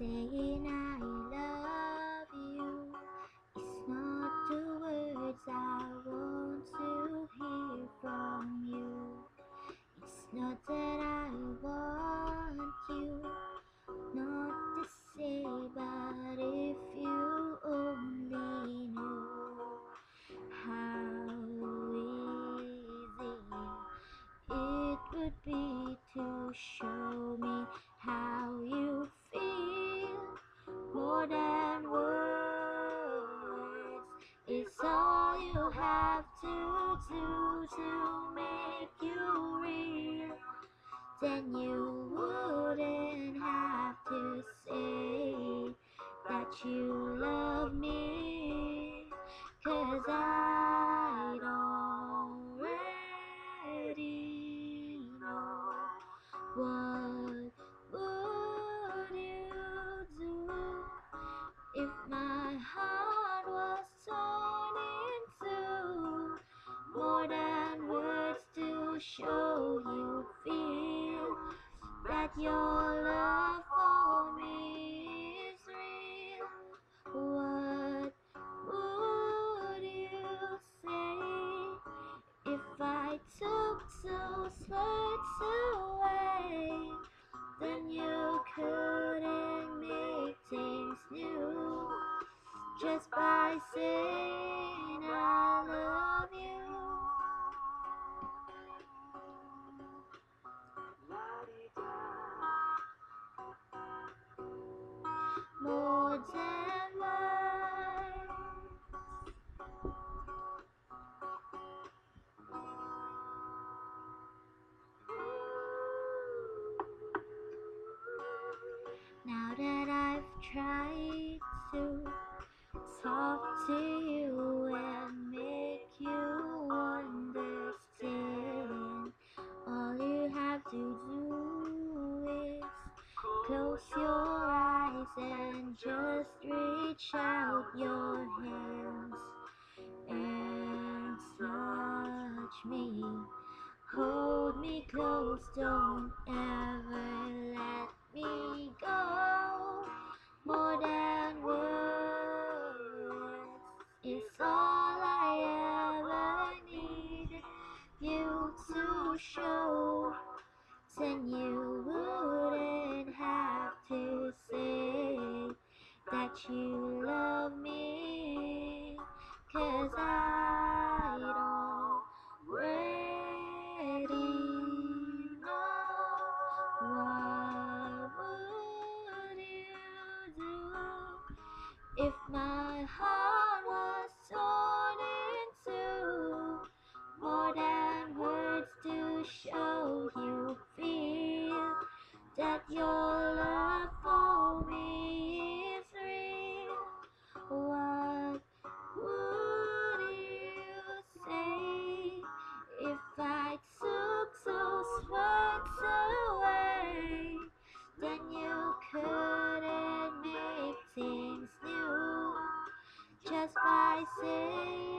Saying I love you is not the words I want to hear from you. It's not than words. It's all you have to do to make you real. Then you wouldn't have to say that you love me. Cause I'd already know what heart was torn into more than words to show you feel that your by saying I love you. More than words. Now that I've tried to talk to you and make you understand, all you have to do is close your eyes and just reach out your hands and touch me. Hold me close, don't ever show. Then you wouldn't have to say that you love me. Cause I'd already know what would you do if my heart just by saying.